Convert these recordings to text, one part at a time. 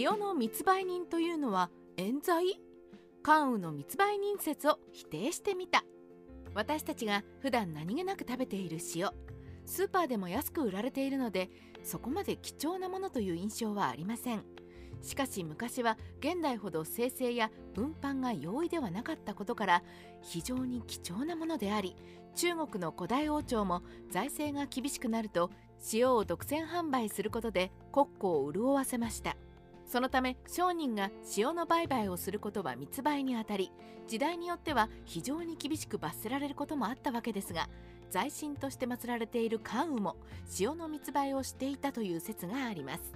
塩の密売人というのは冤罪？関羽の密売人説を否定してみた。私たちが普段何気なく食べている塩スーパーでも安く売られているのでそこまで貴重なものという印象はありません。しかし昔は現代ほど生成や運搬が容易ではなかったことから非常に貴重なものであり中国の古代王朝も財政が厳しくなると塩を独占販売することで国庫を潤わせました。そのため商人が塩の売買をすることは密売にあたり時代によっては非常に厳しく罰せられることもあったわけですが財神として祀られている関羽も塩の密売をしていたという説があります。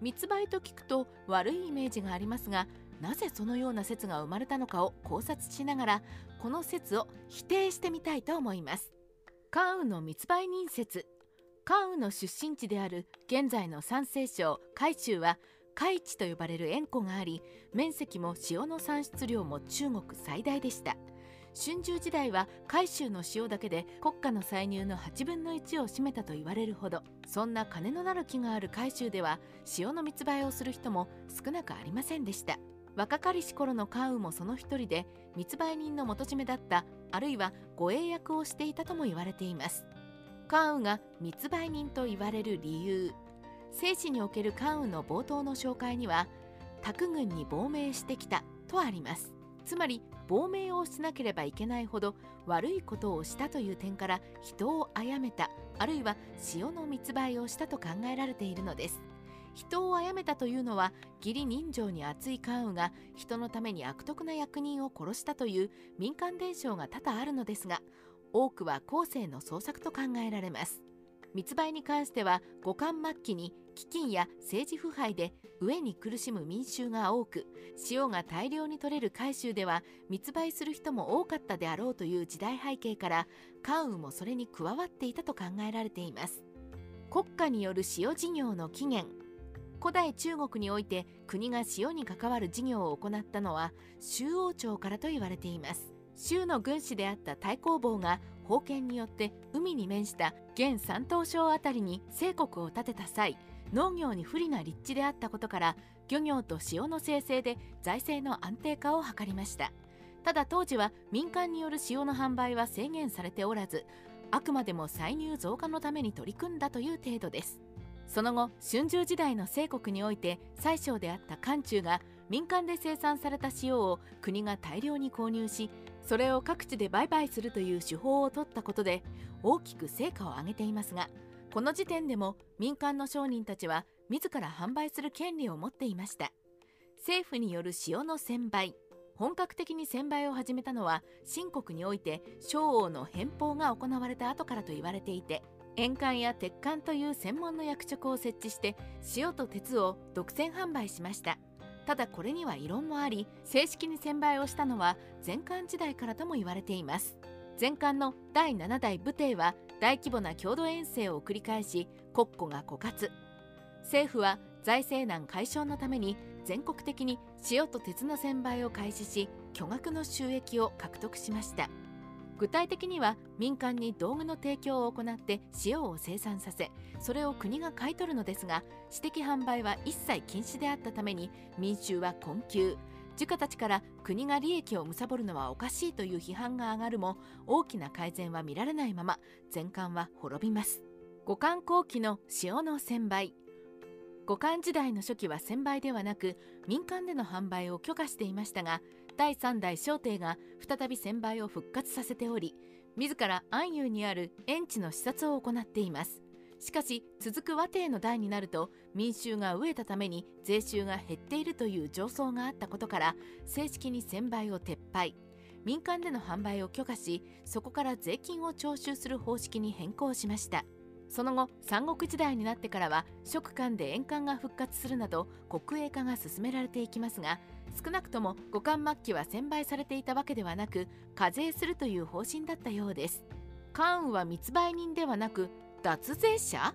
密売と聞くと悪いイメージがありますがなぜそのような説が生まれたのかを考察しながらこの説を否定してみたいと思います。関羽の密売人説。関羽の出身地である現在の山西省海州は海地と呼ばれる塩湖があり面積も塩の産出量も中国最大でした。春秋時代は海州の塩だけで国家の歳入の8分の1を占めたと言われるほどそんな金のなる木がある海州では塩の密売をする人も少なくありませんでした。若かりし頃の関羽もその一人で密売人の元締めだったあるいは護衛役をしていたとも言われています。関羽が密売人と言われる理由。生死における関羽の冒頭の紹介には卓軍に亡命してきたとあります。つまり亡命をしなければいけないほど悪いことをしたという点から人を殺めたあるいは塩の密売をしたと考えられているのです。人を殺めたというのは義理人情に厚い関羽が人のために悪徳な役人を殺したという民間伝承が多々あるのですが多くは後世の創作と考えられます。密売に関しては五冠末期に飢饉や政治腐敗で飢えに苦しむ民衆が多く塩が大量に取れる海州では密売する人も多かったであろうという時代背景から関羽もそれに加わっていたと考えられています。国家による塩事業の起源古代中国において国が塩に関わる事業を行ったのは周王朝からと言われています。州の軍師であった太公望が封建によって海に面した現山東省辺りに清国を建てた際農業に不利な立地であったことから漁業と塩の生成で財政の安定化を図りました。ただ当時は民間による塩の販売は制限されておらずあくまでも歳入増加のために取り組んだという程度です。その後春秋時代の清国において宰相であった漢中が民間で生産された塩を国が大量に購入しそれを各地で売買するという手法を取ったことで大きく成果を上げていますがこの時点でも民間の商人たちは自ら販売する権利を持っていました。政府による塩の専売本格的に専売を始めたのは秦国において商王の返報が行われた後からと言われていて塩管や鉄管という専門の役職を設置して塩と鉄を独占販売しました。ただこれには異論もあり正式に専売をしたのは前漢時代からとも言われています。前漢の第7代武帝は大規模な郷土遠征を繰り返し国庫が枯渇。政府は財政難解消のために全国的に塩と鉄の専売を開始し巨額の収益を獲得しました。具体的には民間に道具の提供を行って塩を生産させそれを国が買い取るのですが私的販売は一切禁止であったために民衆は困窮。儒家たちから国が利益を貪るのはおかしいという批判が上がるも大きな改善は見られないまま全館は滅びます。五冠後期の塩の専売。五冠時代の初期は専売ではなく民間での販売を許可していましたが第3代小帝が再び専売を復活させており自ら安遊にある園地の視察を行っています。しかし続く和帝の代になると民衆が飢えたために税収が減っているという上層があったことから正式に専売を撤廃。民間での販売を許可しそこから税金を徴収する方式に変更しました。その後三国時代になってからは食官で円環が復活するなど国営化が進められていきますが少なくとも五冠末期は専売されていたわけではなく課税するという方針だったようです。関羽は密売人ではなく脱税者？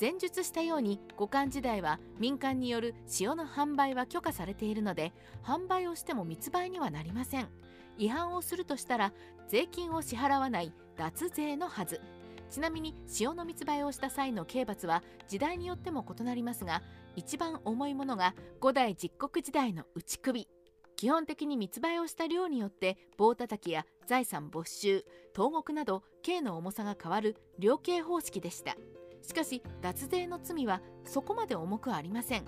前述したように五冠時代は民間による塩の販売は許可されているので販売をしても密売にはなりません。違反をするとしたら税金を支払わない脱税のはず。ちなみに塩の密売をした際の刑罰は時代によっても異なりますが一番重いものが五代実国時代の打ち首。基本的に密売をした量によって棒叩きや財産没収投獄など刑の重さが変わる量刑方式でした。しかし脱税の罪はそこまで重くありません。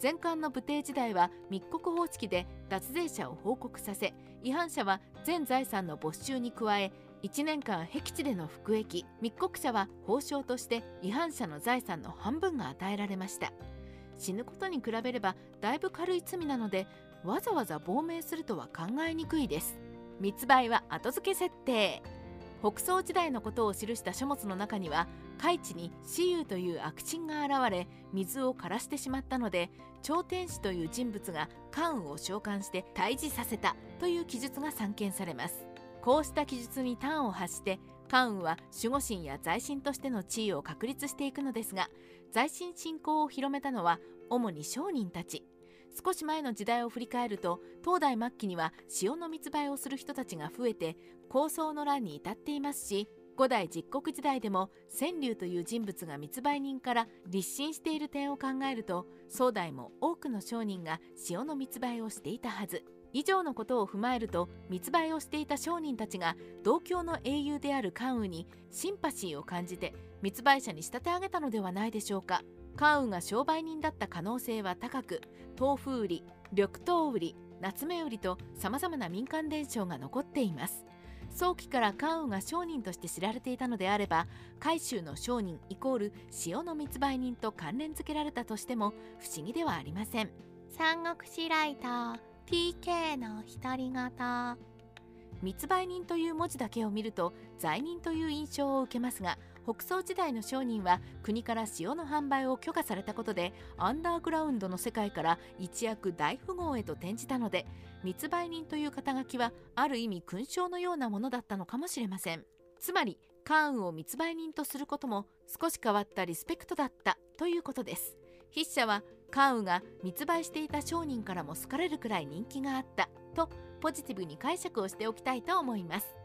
前漢の武帝時代は密告方式で脱税者を報告させ違反者は全財産の没収に加え1年間僻地での服役。密告者は報奨として違反者の財産の半分が与えられました。死ぬことに比べればだいぶ軽い罪なのでわざわざ亡命するとは考えにくいです。密売は後付け設定。北宋時代のことを記した書物の中には海地に死遊という悪人が現れ水を枯らしてしまったので超天使という人物が関羽を召喚して退治させたという記述が散見されます。こうした記述に端を発して関羽は守護神や財神としての地位を確立していくのですが財神信仰を広めたのは主に商人たち。少し前の時代を振り返ると当代末期には塩の密売をする人たちが増えて構想の乱に至っていますし五代実国時代でも川柳という人物が密売人から立身している点を考えると宋代も多くの商人が塩の密売をしていたはず。以上のことを踏まえると密売をしていた商人たちが同郷の英雄である関羽にシンパシーを感じて密売者に仕立て上げたのではないでしょうか。関羽が商売人だった可能性は高く豆腐売り緑豆売り夏目売りとさまざまな民間伝承が残っています。早期から関羽が商人として知られていたのであれば海州の商人イコール塩の密売人と関連付けられたとしても不思議ではありません。三国志ライター PK の独り言密売人という文字だけを見ると罪人という印象を受けますが北宋時代の商人は国から塩の販売を許可されたことでアンダーグラウンドの世界から一躍大富豪へと転じたので密売人という肩書きはある意味勲章のようなものだったのかもしれません。つまり関羽を密売人とすることも少し変わったリスペクトだったということです。筆者は関羽が密売していた商人からも好かれるくらい人気があったとポジティブに解釈をしておきたいと思います。